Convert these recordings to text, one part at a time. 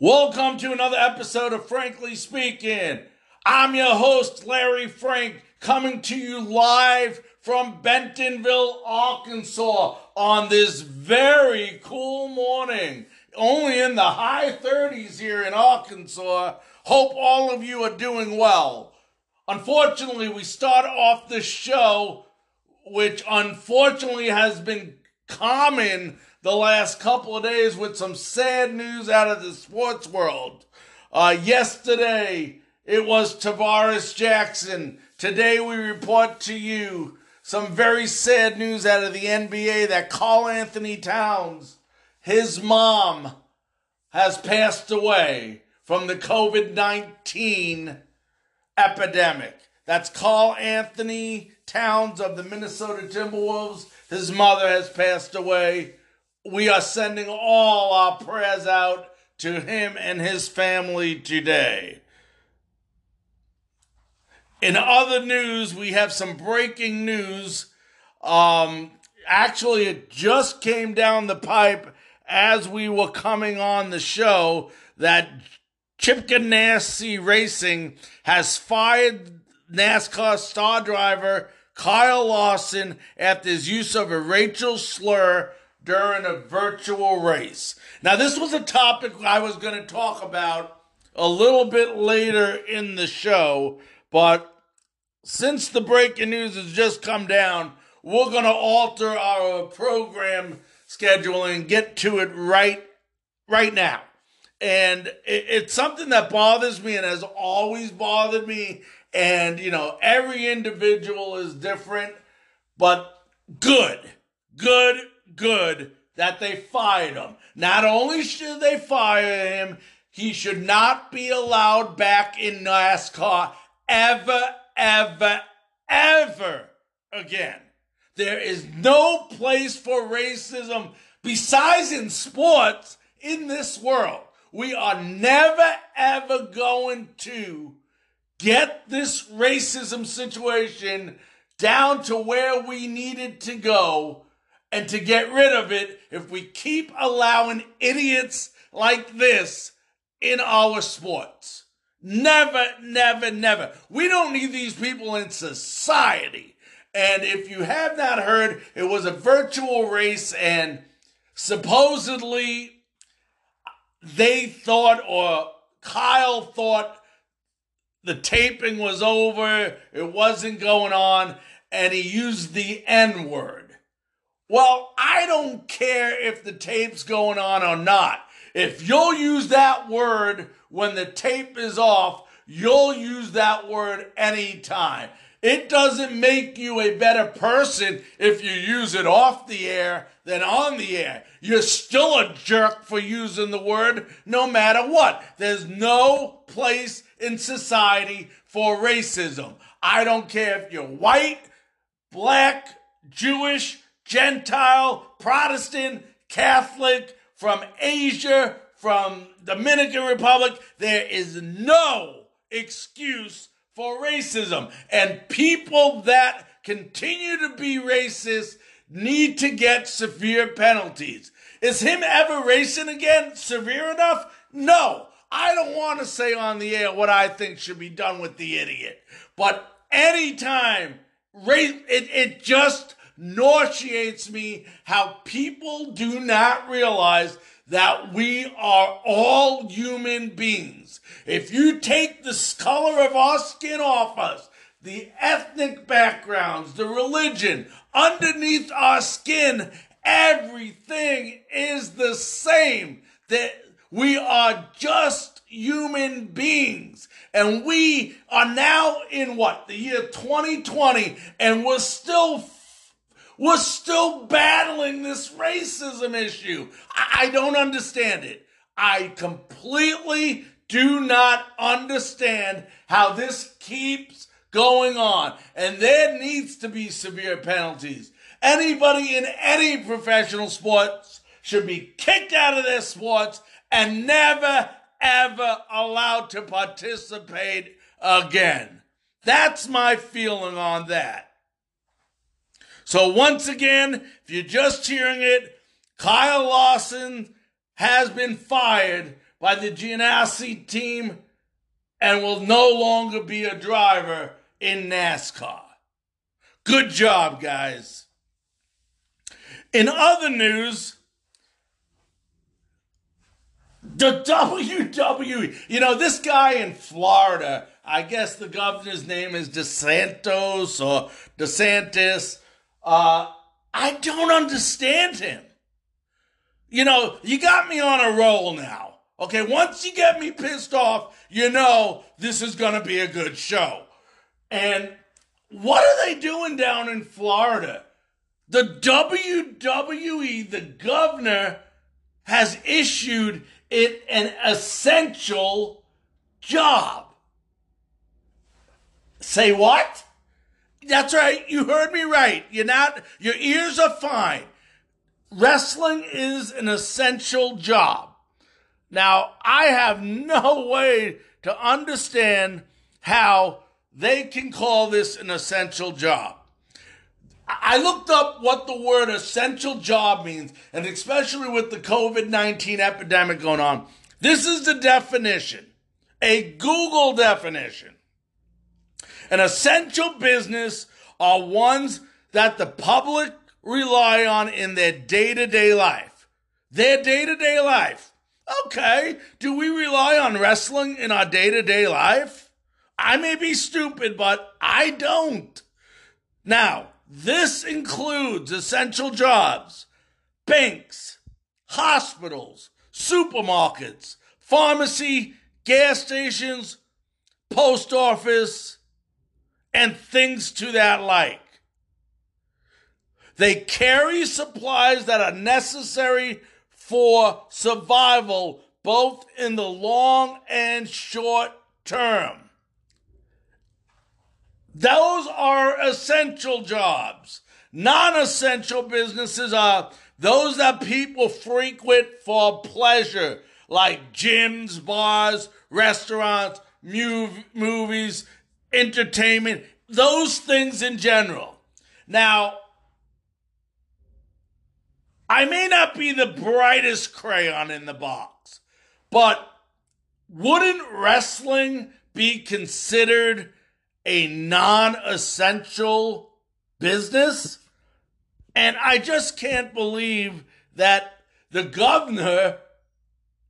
Welcome to another episode of Frankly Speaking. I'm your host, Larry Frank, coming to you live from Bentonville, Arkansas on this very cool morning. Only in the high 30s here in Arkansas. Hope all of you are doing well. Unfortunately, we start off the show, which unfortunately has been common the last couple of days with some sad news out of the sports world. Uh, yesterday, it was Tarvaris Jackson. Today, we report to you some very sad news out of the NBA that Karl-Anthony Towns, his mom, has passed away from the COVID 19 epidemic. That's Karl-Anthony Towns of the Minnesota Timberwolves. His mother has passed away we are sending all our prayers out to him and his family today. In other news, we have some breaking news. Um, actually, it just came down the pipe as we were coming on the show that Chip Ganassi Racing has fired NASCAR star driver Kyle Larson after his use of a racial slur during a virtual race. Now, this was a topic I was going to talk about a little bit later in the show, but since the breaking news has just come down, we're going to alter our program schedule and get to it right right now. And it's something that bothers me and has always bothered me. And, you know, every individual is different, but good, good good that they fired him. Not only should they fire him, he should not be allowed back in NASCAR ever, ever, ever again. There is no place for racism besides in sports in this world. We are never, ever going to get this racism situation down to where we needed to go and to get rid of it if we keep allowing idiots like this in our sports. Never, never, never. We don't need these people in society. And if you have not heard, it was a virtual race, and supposedly they thought, or Kyle thought, the taping was over, it wasn't going on, and he used the N word. Well, I don't care if the tape's going on or not. If you'll use that word when the tape is off, you'll use that word anytime. It doesn't make you a better person if you use it off the air than on the air. You're still a jerk for using the word no matter what. There's no place in society for racism. I don't care if you're white, black, Jewish, Gentile, Protestant, Catholic, from Asia, from Dominican Republic. There is no excuse for racism. And people that continue to be racist need to get severe penalties. Is him ever racing again severe enough? No. I don't want to say on the air what I think should be done with the idiot. But anytime race, it, it just nauseates me how people do not realize that we are all human beings. If you take the color of our skin off us, the ethnic backgrounds, the religion, underneath our skin, everything is the same. That we are just human beings. And we are now in what? The year 2020, and we're still was still battling this racism issue. I, don't understand it. I completely do not understand how this keeps going on. And there needs to be severe penalties. Anybody in any professional sports should be kicked out of their sports and never, ever allowed to participate again. That's my feeling on that. So once again, if you're just hearing it, Kyle Larson has been fired by the Ganassi team and will no longer be a driver in NASCAR. Good job, guys. In other news, the WWE, you know, this guy in Florida, I guess the governor's name is DeSantos or DeSantis. Uh, I don't understand him. You know, you got me on a roll now. Okay, once you get me pissed off, you know this is going to be a good show. And what are they doing down in Florida? The WWE, the governor, has issued it an essential job. Say what? That's right. You heard me right. You're not, your ears are fine. Wrestling is an essential job. Now, I have no way to understand how they can call this an essential job. I looked up what the word essential job means, and especially with the COVID 19 epidemic going on, this is the definition a Google definition. An essential business are ones that the public rely on in their day to day life. Their day to day life. Okay, do we rely on wrestling in our day to day life? I may be stupid, but I don't. Now, this includes essential jobs, banks, hospitals, supermarkets, pharmacy, gas stations, post office, and things to that like. They carry supplies that are necessary for survival, both in the long and short term. Those are essential jobs. Non essential businesses are those that people frequent for pleasure, like gyms, bars, restaurants, mu- movies, entertainment, those things in general. Now, I may not be the brightest crayon in the box, but wouldn't wrestling be considered a non essential business. And I just can't believe that the governor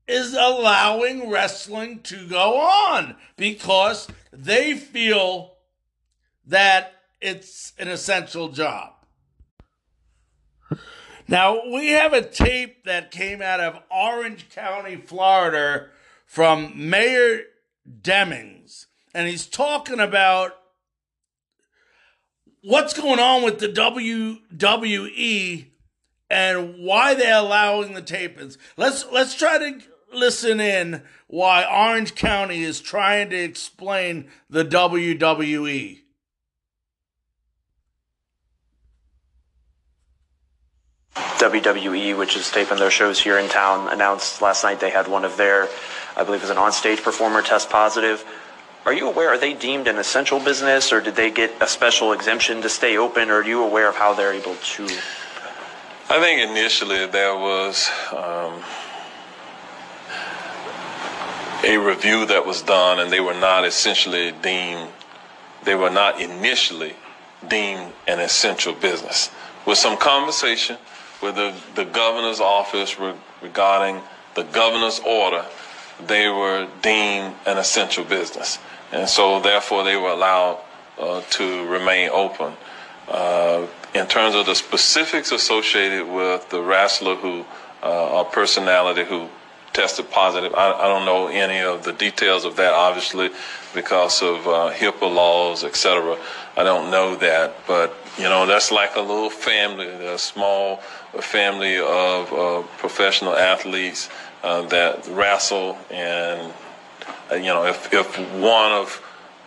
is allowing wrestling to go on because they feel that it's an essential job. Now, we have a tape that came out of Orange County, Florida from Mayor Demings and he's talking about what's going on with the WWE and why they're allowing the tapings. Let's let's try to listen in why Orange County is trying to explain the WWE. WWE, which is taping their shows here in town, announced last night they had one of their, I believe it was an onstage performer test positive. Are you aware, are they deemed an essential business or did they get a special exemption to stay open or are you aware of how they're able to? I think initially there was um, a review that was done and they were not essentially deemed, they were not initially deemed an essential business. With some conversation with the, the governor's office re- regarding the governor's order, they were deemed an essential business and so therefore they were allowed uh, to remain open. Uh, in terms of the specifics associated with the wrestler who, uh, or personality who tested positive, I, I, don't know any of the details of that, obviously, because of uh, HIPAA laws, etc. I don't know that, but you know that's like a little family, a small family of uh, professional athletes uh, that wrestle and uh, you know, if, if one of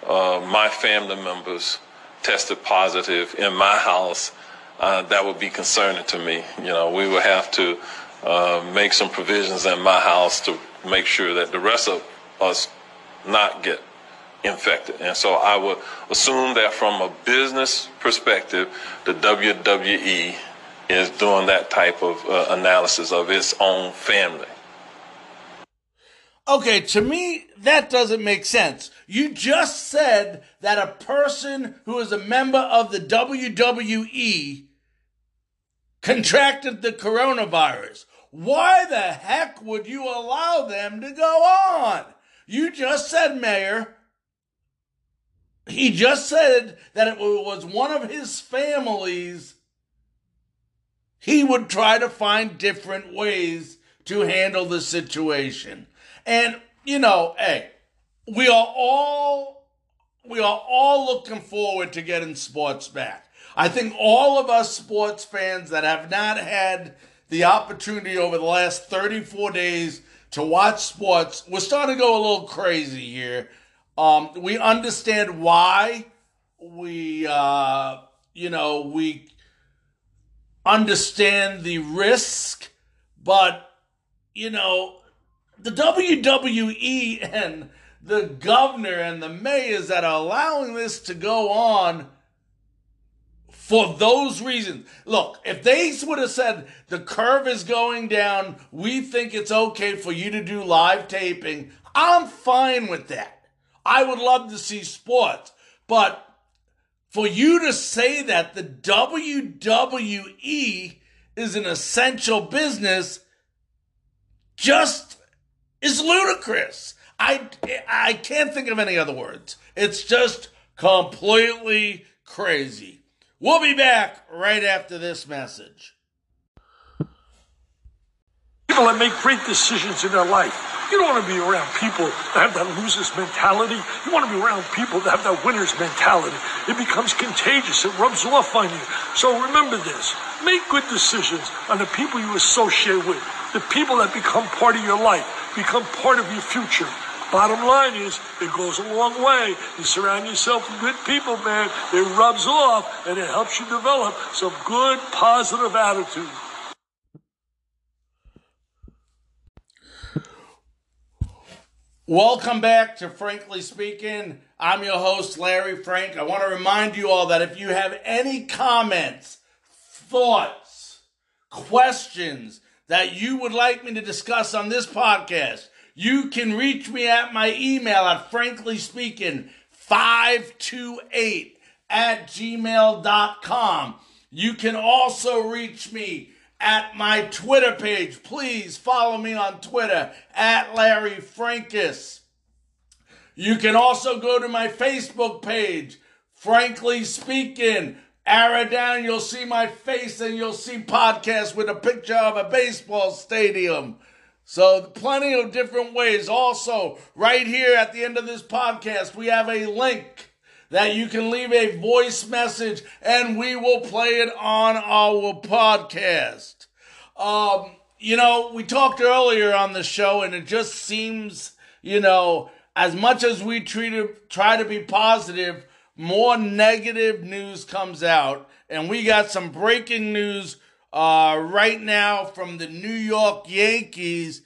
uh, my family members tested positive in my house, uh, that would be concerning to me. You know, we would have to uh, make some provisions in my house to make sure that the rest of us not get infected. And so I would assume that from a business perspective, the WWE is doing that type of uh, analysis of its own family. Okay, to me, that doesn't make sense. You just said that a person who is a member of the WWE contracted the coronavirus. Why the heck would you allow them to go on? You just said, Mayor, he just said that it was one of his families. He would try to find different ways to handle the situation. And, you know, hey, we are all we are all looking forward to getting sports back. I think all of us sports fans that have not had the opportunity over the last 34 days to watch sports, we're starting to go a little crazy here. Um, we understand why we, uh, you know, we understand the risk, but, you know, the WWE and the governor and the mayors that are allowing this to go on for those reasons. Look, if they would have said the curve is going down, we think it's okay for you to do live taping, I'm fine with that. I would love to see sports. But for you to say that the WWE is an essential business just is ludicrous. I, I can't think of any other words. It's just completely crazy. We'll be back right after this message. People that make great decisions in their life. You don't want to be around people that have that loser's mentality. You want to be around people that have that winner's mentality. It becomes contagious. It rubs off on you. So remember this. Make good decisions on the people you associate with, the people that become part of your life, become part of your future. Bottom line is, it goes a long way. You surround yourself with good people, man. It rubs off and it helps you develop some good, positive attitude. Welcome back to Frankly Speaking. I'm your host, Larry Frank. I want to remind you all that if you have any comments, thoughts, questions that you would like me to discuss on this podcast, you can reach me at my email at franklyspeaking528 at gmail.com. You can also reach me at my Twitter page. Please follow me on Twitter at Larry Frankus. You can also go to my Facebook page, Frankly Speaking. Arrow down, you'll see my face and you'll see podcasts with a picture of a baseball stadium. So, plenty of different ways. Also, right here at the end of this podcast, we have a link that you can leave a voice message and we will play it on our podcast. Um, you know, we talked earlier on the show and it just seems, you know, as much as we to, try to be positive, more negative news comes out. And we got some breaking news uh, right now from the New York Yankees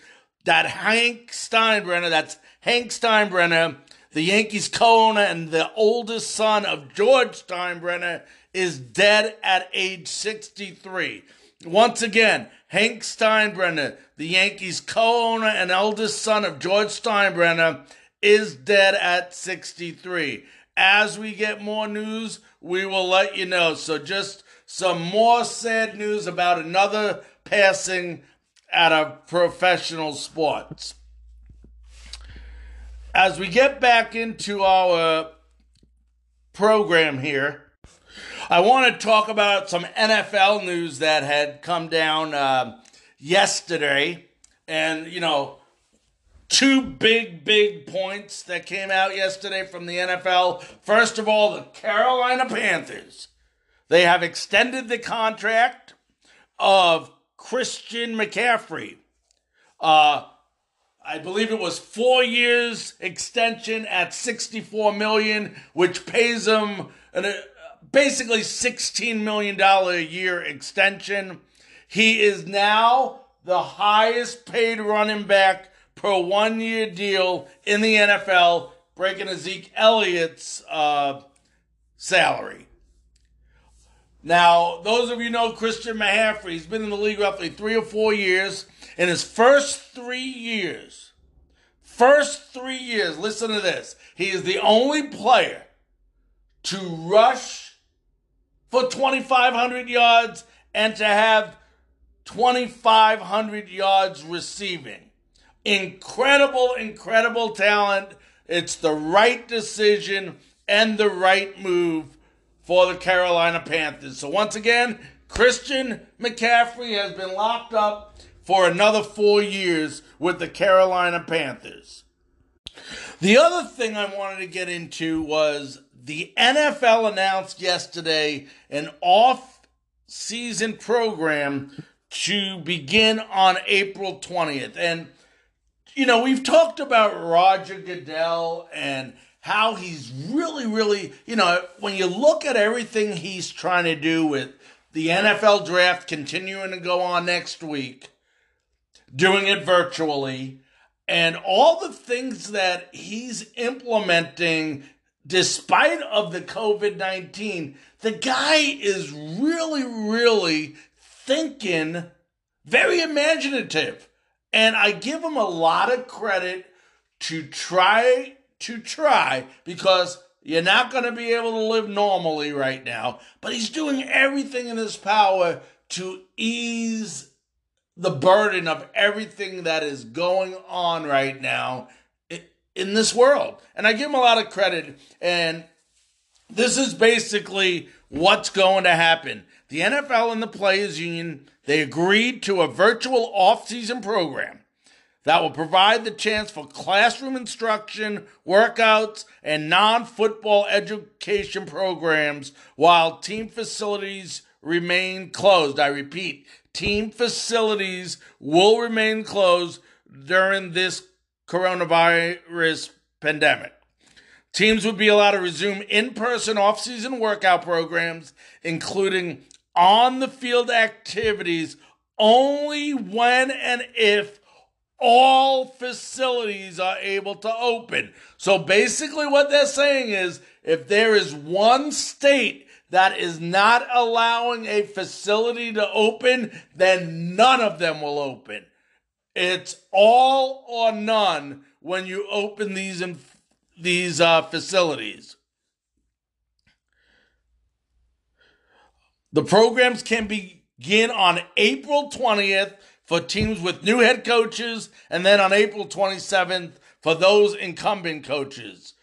that Hank Steinbrenner, that's Hank Steinbrenner, the Yankees co-owner and the oldest son of George Steinbrenner, is dead at age 63. Once again, Hank Steinbrenner, the Yankees co-owner and eldest son of George Steinbrenner, is dead at 63. As we get more news, we will let you know. So just some more sad news about another passing out of professional sports. As we get back into our program here, I want to talk about some NFL news that had come down uh, yesterday. And, you know, two big, big points that came out yesterday from the NFL. First of all, the Carolina Panthers. They have extended the contract of Christian McCaffrey. Uh, I believe it was four years extension at 64 million, which pays him an, uh, basically 16 million dollar a year extension. He is now the highest paid running back per one year deal in the NFL, breaking Zeke Elliott's uh, salary. Now, those of you know Christian McCaffrey, he's been in the league roughly three or four years. In his first three years, first three years, listen to this. He is the only player to rush for 2,500 yards and to have 2,500 yards receiving. Incredible, incredible talent. It's the right decision and the right move for the Carolina Panthers. So once again, Christian McCaffrey has been locked up for another four years with the Carolina Panthers. The other thing I wanted to get into was the NFL announced yesterday an off season program to begin on April 20th. And, you know, we've talked about Roger Goodell and how he's really, really, you know, when you look at everything he's trying to do with the NFL draft continuing to go on next week, doing it virtually, and all the things that he's implementing despite of the COVID-19, the guy is really, really thinking very imaginative. And I give him a lot of credit to try to try because you're not going to be able to live normally right now. But he's doing everything in his power to ease the burden of everything that is going on right now in this world. And I give him a lot of credit. And this is basically what's going to happen. The NFL and the Players Union, they agreed to a virtual off-season program that will provide the chance for classroom instruction, workouts, and non football education programs while team facilities remain closed. I repeat, team facilities will remain closed during this coronavirus pandemic. Teams would be allowed to resume in person off season workout programs, including on the field activities, only when and if all facilities are able to open. So basically, what they're saying is if there is one state that is not allowing a facility to open, then none of them will open. It's all or none when you open these these uh, facilities. The programs can begin on April 20th for teams with new head coaches, and then on April 27th for those incumbent coaches.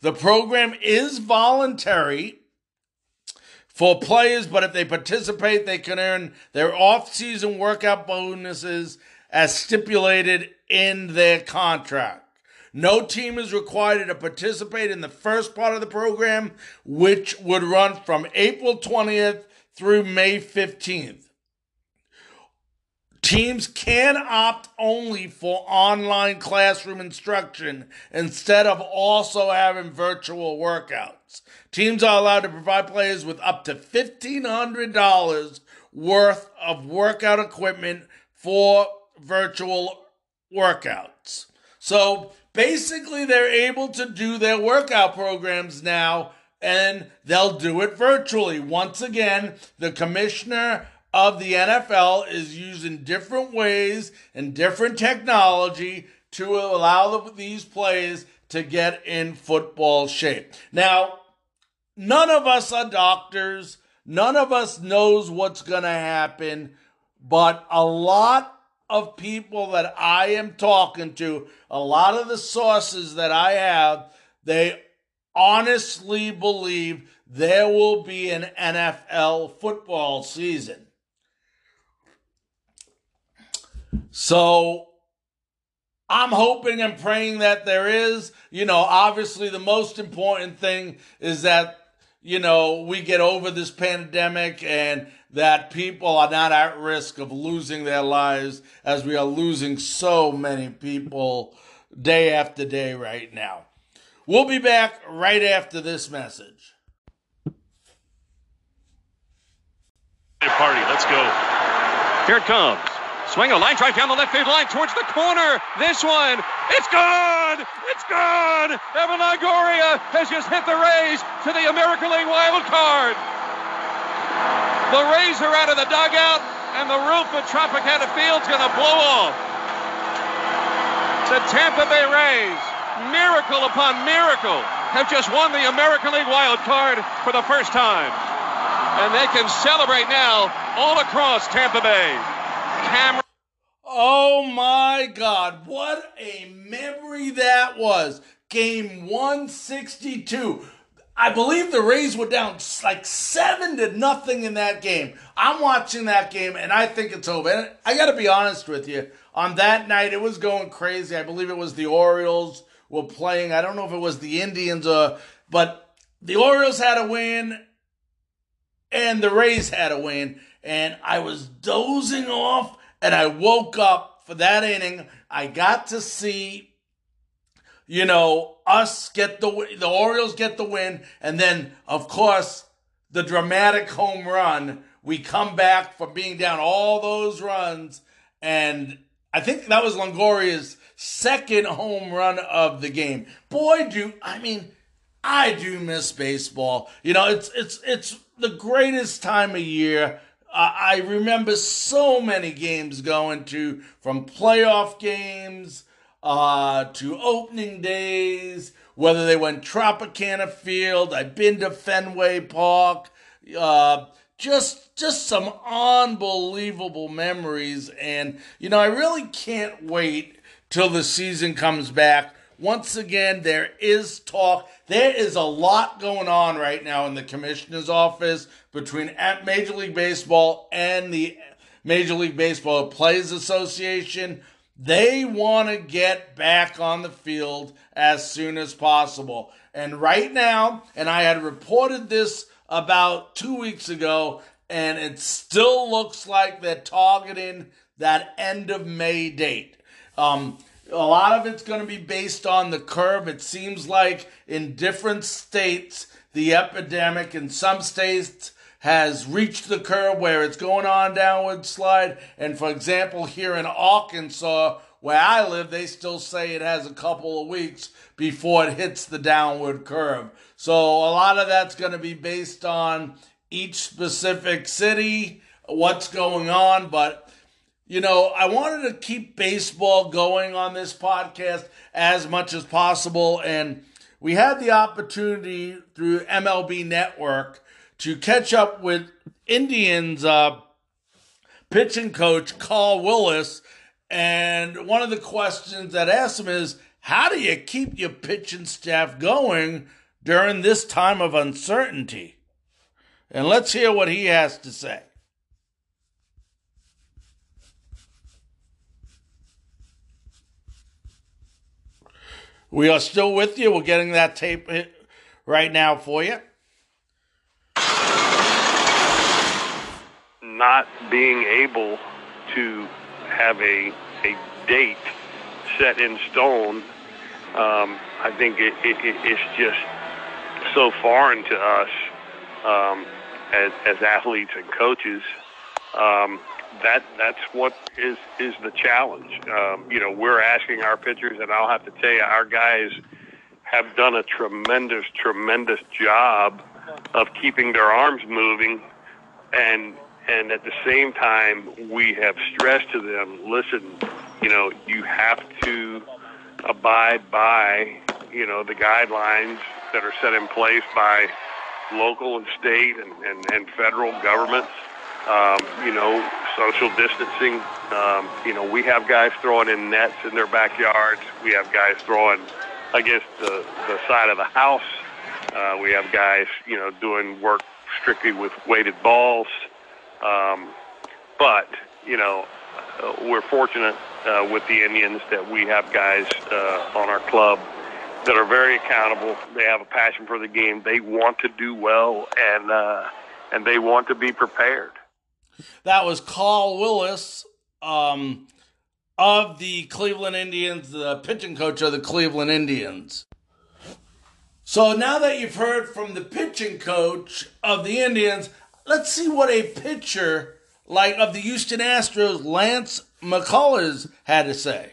The program is voluntary for players, but if they participate, they can earn their off-season workout bonuses as stipulated in their contract. No team is required to participate in the first part of the program, which would run from April 20th through May 15th. Teams can opt only for online classroom instruction instead of also having virtual workouts. Teams are allowed to provide players with up to $1,500 worth of workout equipment for virtual workouts. So basically, they're able to do their workout programs now and they'll do it virtually. Once again, the commissioner of the NFL is using different ways and different technology to allow the, these players to get in football shape. Now, none of us are doctors. None of us knows what's going to happen, but a lot of people that I am talking to, a lot of the sources that I have, they honestly believe there will be an NFL football season. So I'm hoping and praying that there is. You know, obviously, the most important thing is that, you know, we get over this pandemic and that people are not at risk of losing their lives as we are losing so many people day after day right now. We'll be back right after this message. Party, let's go. Here it comes. Swing a line drive down the left field line towards the corner. This one It's gone! It's gone! Evan Longoria has just hit the Rays to the American League wild card. The Rays are out of the dugout, and the roof at Tropicana Field's going to blow off. The Tampa Bay Rays, miracle upon miracle, have just won the American League wild card for the first time. And they can celebrate now all across Tampa Bay. Cameron. Oh my God, what a memory that was. Game 162. I believe the Rays were down like seven to nothing in that game. I'm watching that game and I think it's over. And I got to be honest with you. On that night, it was going crazy. I believe it was the Orioles were playing. I don't know if it was the Indians or, but the Orioles had a win and the Rays had a win. And I was dozing off and I woke up for that inning. I got to see, you know, us get the the Orioles get the win, and then of course the dramatic home run. We come back from being down all those runs, and I think that was Longoria's second home run of the game. Boy, do I mean I do miss baseball. You know, it's it's it's the greatest time of year I remember so many games going to from playoff games uh, to opening days, whether they went Tropicana Field, I've been to Fenway Park, uh, just just some unbelievable memories, and you know I really can't wait till the season comes back. Once again, there is talk. There is a lot going on right now in the commissioner's office between Major League Baseball and the Major League Baseball Players Association. They want to get back on the field as soon as possible. And right now, and I had reported this about two weeks ago, and it still looks like they're targeting that end of May date. Um, a lot of it's going to be based on the curve. It seems like in different states, the epidemic in some states has reached the curve where it's going on downward slide. And for example, here in Arkansas, where I live, they still say it has a couple of weeks before it hits the downward curve. So a lot of that's going to be based on each specific city, what's going on. But, you know, I wanted to keep baseball going on this podcast as much as possible. And we had the opportunity through MLB Network to catch up with Indians uh, pitching coach Carl Willis. And one of the questions that asked him is, how do you keep your pitching staff going during this time of uncertainty? And let's hear what he has to say. We are still with you. We're getting that tape right now for you. not being able to have a a date set in stone, um, I think it, it, it's just so foreign to us um, as, as athletes and coaches. Um, that that's what is is the challenge. Um, you know, we're asking our pitchers, and I'll have to tell you, our guys have done a tremendous, tremendous job of keeping their arms moving and and at the same time, we have stressed to them, listen, you know, you have to abide by, you know, the guidelines that are set in place by local and state and, and, and federal governments. Um, you know, social distancing. Um, you know, we have guys throwing in nets in their backyards. We have guys throwing against the, the side of the house. Uh, we have guys, you know, doing work strictly with weighted balls. Um, but you know, uh, we're fortunate uh, with the Indians that we have guys uh, on our club that are very accountable. They have a passion for the game. They want to do well, and uh, and they want to be prepared. That was Carl Willis um, of the Cleveland Indians, the pitching coach of the Cleveland Indians. So now that you've heard from the pitching coach of the Indians, let's see what a pitcher like of the Houston Astros, Lance McCullers, had to say.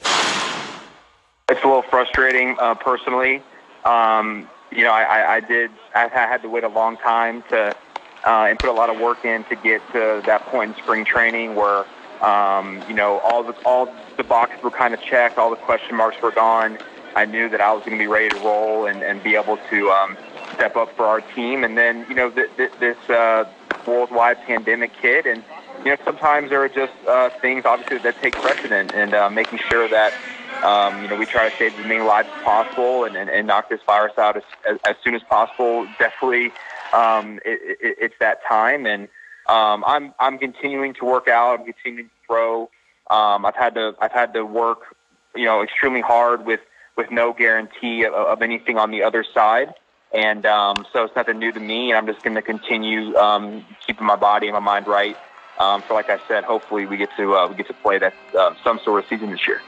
it's a little frustrating uh, personally. Um, you know, I, I did. I had to wait a long time to uh, and put a lot of work in to get to that point in spring training where um, you know all the all the boxes were kind of checked, all the question marks were gone. I knew that I was going to be ready to roll and, and be able to um, step up for our team. And then you know th- th- this uh, worldwide pandemic hit, and you know sometimes there are just uh, things obviously that take precedent, and uh, making sure that um, you know, we try to save as many lives as possible and, and, and knock this virus out as, as, as soon as possible. Definitely, um, it, it, it's that time, and um, I'm I'm continuing to work out. I'm continuing to throw. Um, I've had to I've had to work, you know, extremely hard with with no guarantee of, of anything on the other side. And um, so it's nothing new to me, and I'm just going to continue um, keeping my body and my mind right. Um, so, like I said, hopefully we get to uh, we get to play that uh, some sort of season this year.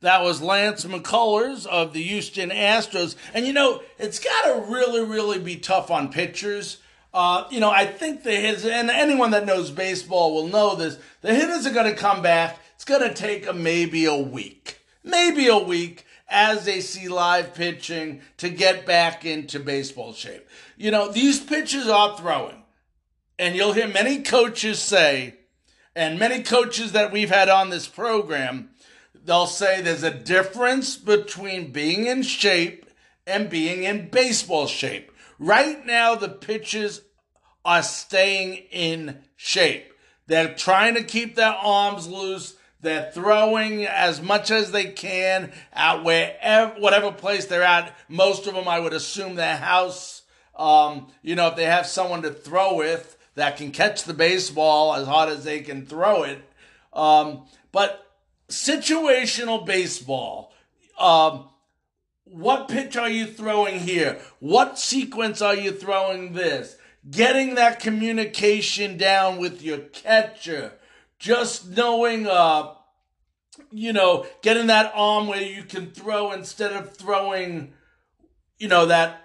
That was Lance McCullers of the Houston Astros. And you know, it's got to really, really be tough on pitchers. Uh, you know, I think the hits, and anyone that knows baseball will know this, the hitters are going to come back. It's going to take them maybe a week, maybe a week as they see live pitching to get back into baseball shape. You know, these pitchers are throwing. And you'll hear many coaches say, and many coaches that we've had on this program, they'll say there's a difference between being in shape and being in baseball shape. Right now, the pitches are staying in shape. They're trying to keep their arms loose. They're throwing as much as they can at wherever, whatever place they're at. Most of them, I would assume, their house. Um, you know, if they have someone to throw with that can catch the baseball as hard as they can throw it. Um, but situational baseball. Um, what pitch are you throwing here? What sequence are you throwing this? Getting that communication down with your catcher. Just knowing, uh, you know, getting that arm where you can throw instead of throwing, you know, that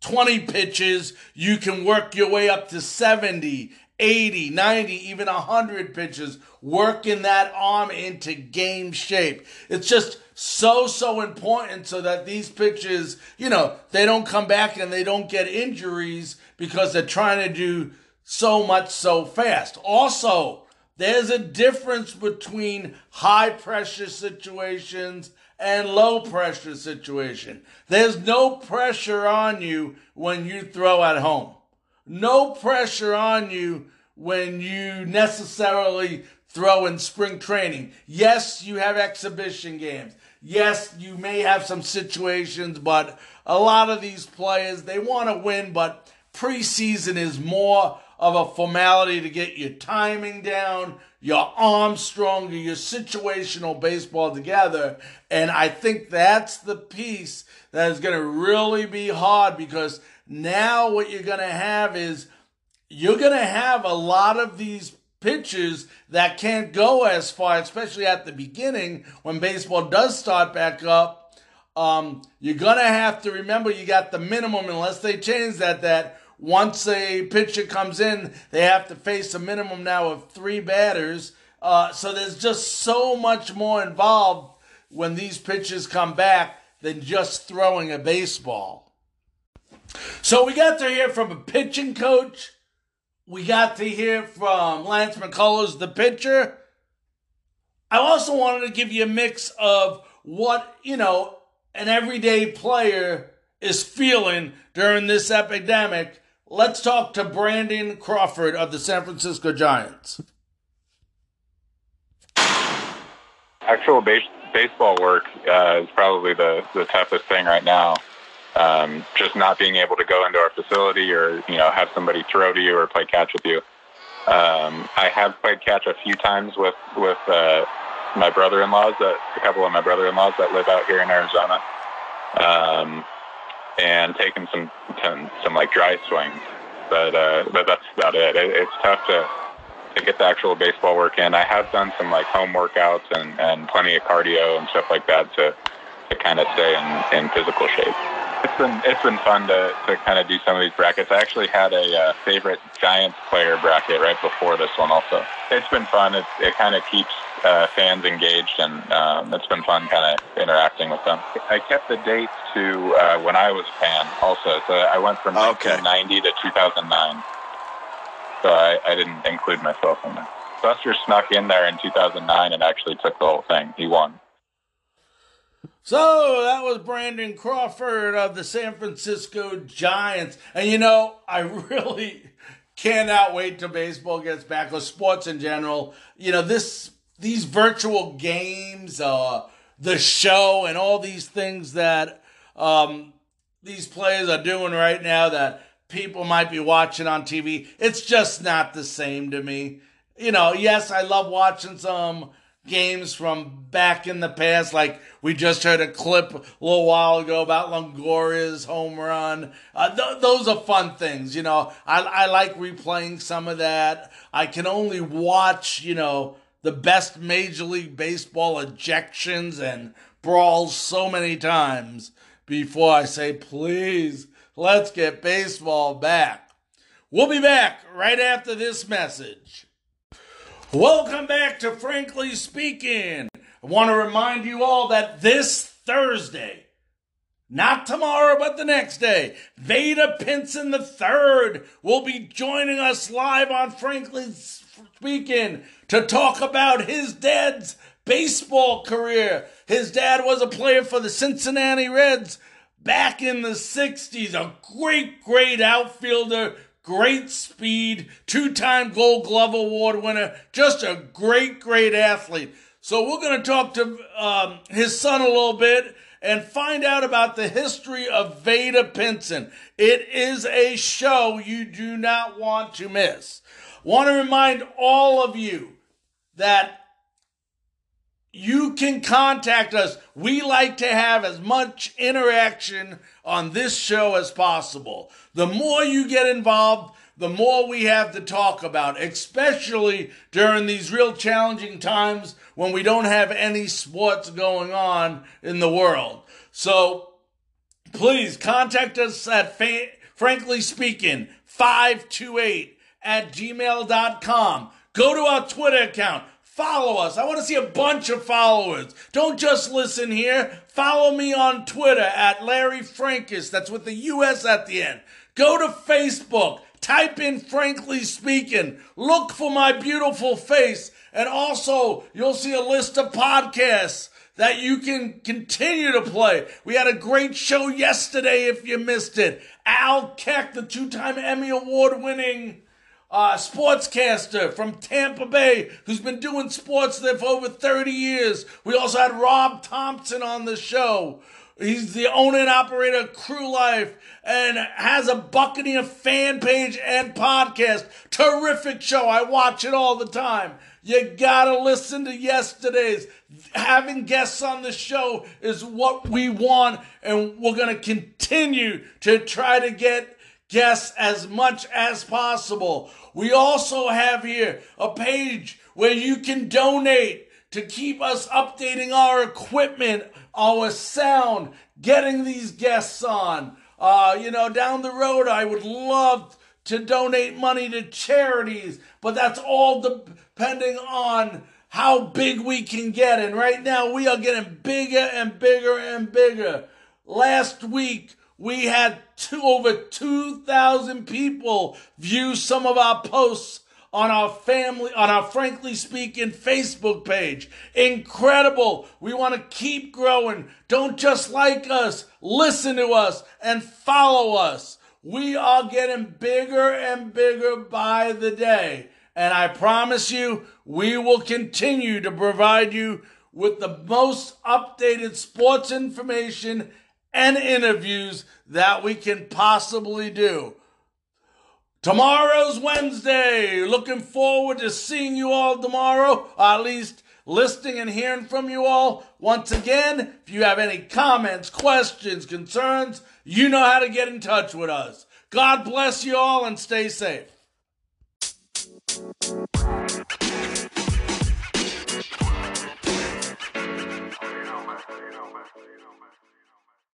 20 pitches, you can work your way up to 70 80, 90, even 100 pitches, working that arm into game shape. It's just so, so important so that these pitches, you know, they don't come back and they don't get injuries because they're trying to do so much so fast. Also, there's a difference between high pressure situations and low pressure situation. There's no pressure on you when you throw at home no pressure on you when you necessarily throw in spring training. Yes, you have exhibition games. Yes, you may have some situations, but a lot of these players, they want to win, but preseason is more of a formality to get your timing down, your arms stronger, your situational baseball together. And I think that's the piece that is going to really be hard because now, what you're going to have is you're going to have a lot of these pitches that can't go as far, especially at the beginning when baseball does start back up. Um, you're going to have to remember you got the minimum, unless they change that, that once a pitcher comes in, they have to face a minimum now of three batters. Uh, so there's just so much more involved when these pitches come back than just throwing a baseball. So we got to hear from a pitching coach. We got to hear from Lance McCullers, the pitcher. I also wanted to give you a mix of what, you know, an everyday player is feeling during this epidemic. Let's talk to Brandon Crawford of the San Francisco Giants. Actual base, baseball work uh, is probably the, the toughest thing right now um, just not being able to go into our facility or you know have somebody throw to you or play catch with you. Um, I have played catch a few times with with uh, my brother-in-laws that a couple of my brother-in-laws that live out here in Arizona, um, and taken some, some some like dry swings. But uh, but that's about it. it. It's tough to to get the actual baseball work in. I have done some like home workouts and and plenty of cardio and stuff like that to to kind of stay in in physical shape. It's been it's been fun to, to kind of do some of these brackets. I actually had a uh, favorite Giants player bracket right before this one. Also, it's been fun. It it kind of keeps uh, fans engaged, and um, it's been fun kind of interacting with them. I kept the dates to uh, when I was a fan also, so I went from Okay. 1990 to 2009. So I, I didn't include myself in that. Buster snuck in there in 2009 and actually took the whole thing. He won. So that was Brandon Crawford of the San Francisco Giants. And you know, I really cannot wait till baseball gets back or sports in general. You know, this these virtual games, uh, the show and all these things that um, these players are doing right now that people might be watching on TV. It's just not the same to me. You know, yes, I love watching some games from back in the past. Like we just heard a clip a little while ago about Longoria's home run. Uh, th- those are fun things. You know, I, I like replaying some of that. I can only watch, you know, the best Major League Baseball ejections and brawls so many times before I say, please, let's get baseball back. We'll be back right after this message. Welcome back to Frankly Speaking. I want to remind you all that this Thursday, not tomorrow, but the next day, Vada Pinson III will be joining us live on Frankly Speaking to talk about his dad's baseball career. His dad was a player for the Cincinnati Reds back in the 60s, a great, great outfielder, great speed, two time Gold Glove Award winner, just a great, great athlete. So, we're going to talk to um, his son a little bit and find out about the history of Vada Pinson. It is a show you do not want to miss. Want to remind all of you that you can contact us. We like to have as much interaction on this show as possible. The more you get involved, the more we have to talk about, especially during these real challenging times when we don't have any sports going on in the world. So please contact us at fa- frankly speaking 528 at gmail.com. Go to our Twitter account. Follow us. I want to see a bunch of followers. Don't just listen here. Follow me on Twitter at Larry Frankus. That's with the US at the end. Go to Facebook. Type in Frankly Speaking. Look for my beautiful face. And also, you'll see a list of podcasts that you can continue to play. We had a great show yesterday if you missed it. Al Keck, the two time Emmy Award winning uh, sportscaster from Tampa Bay who's been doing sports there for over 30 years. We also had Rob Thompson on the show. He's the owner and operator of Crew Life and has a Buccaneer fan page and podcast. Terrific show. I watch it all the time. You gotta listen to yesterday's. Having guests on the show is what we want, and we're gonna continue to try to get guests as much as possible. We also have here a page where you can donate to keep us updating our equipment, our sound, getting these guests on. Uh, you know, down the road, I would love to donate money to charities, but that's all depending on how big we can get. And right now, we are getting bigger and bigger and bigger. Last week, we had two, over 2,000 people view some of our posts on our family, on our Frankly Speaking Facebook page. Incredible. We want to keep growing. Don't just like us, listen to us and follow us. We are getting bigger and bigger by the day. And I promise you, we will continue to provide you with the most updated sports information and interviews that we can possibly do. Tomorrow's Wednesday. Looking forward to seeing you all tomorrow, or at least listening and hearing from you all. Once again, if you have any comments, questions, concerns, you know how to get in touch with us. God bless you all and stay safe.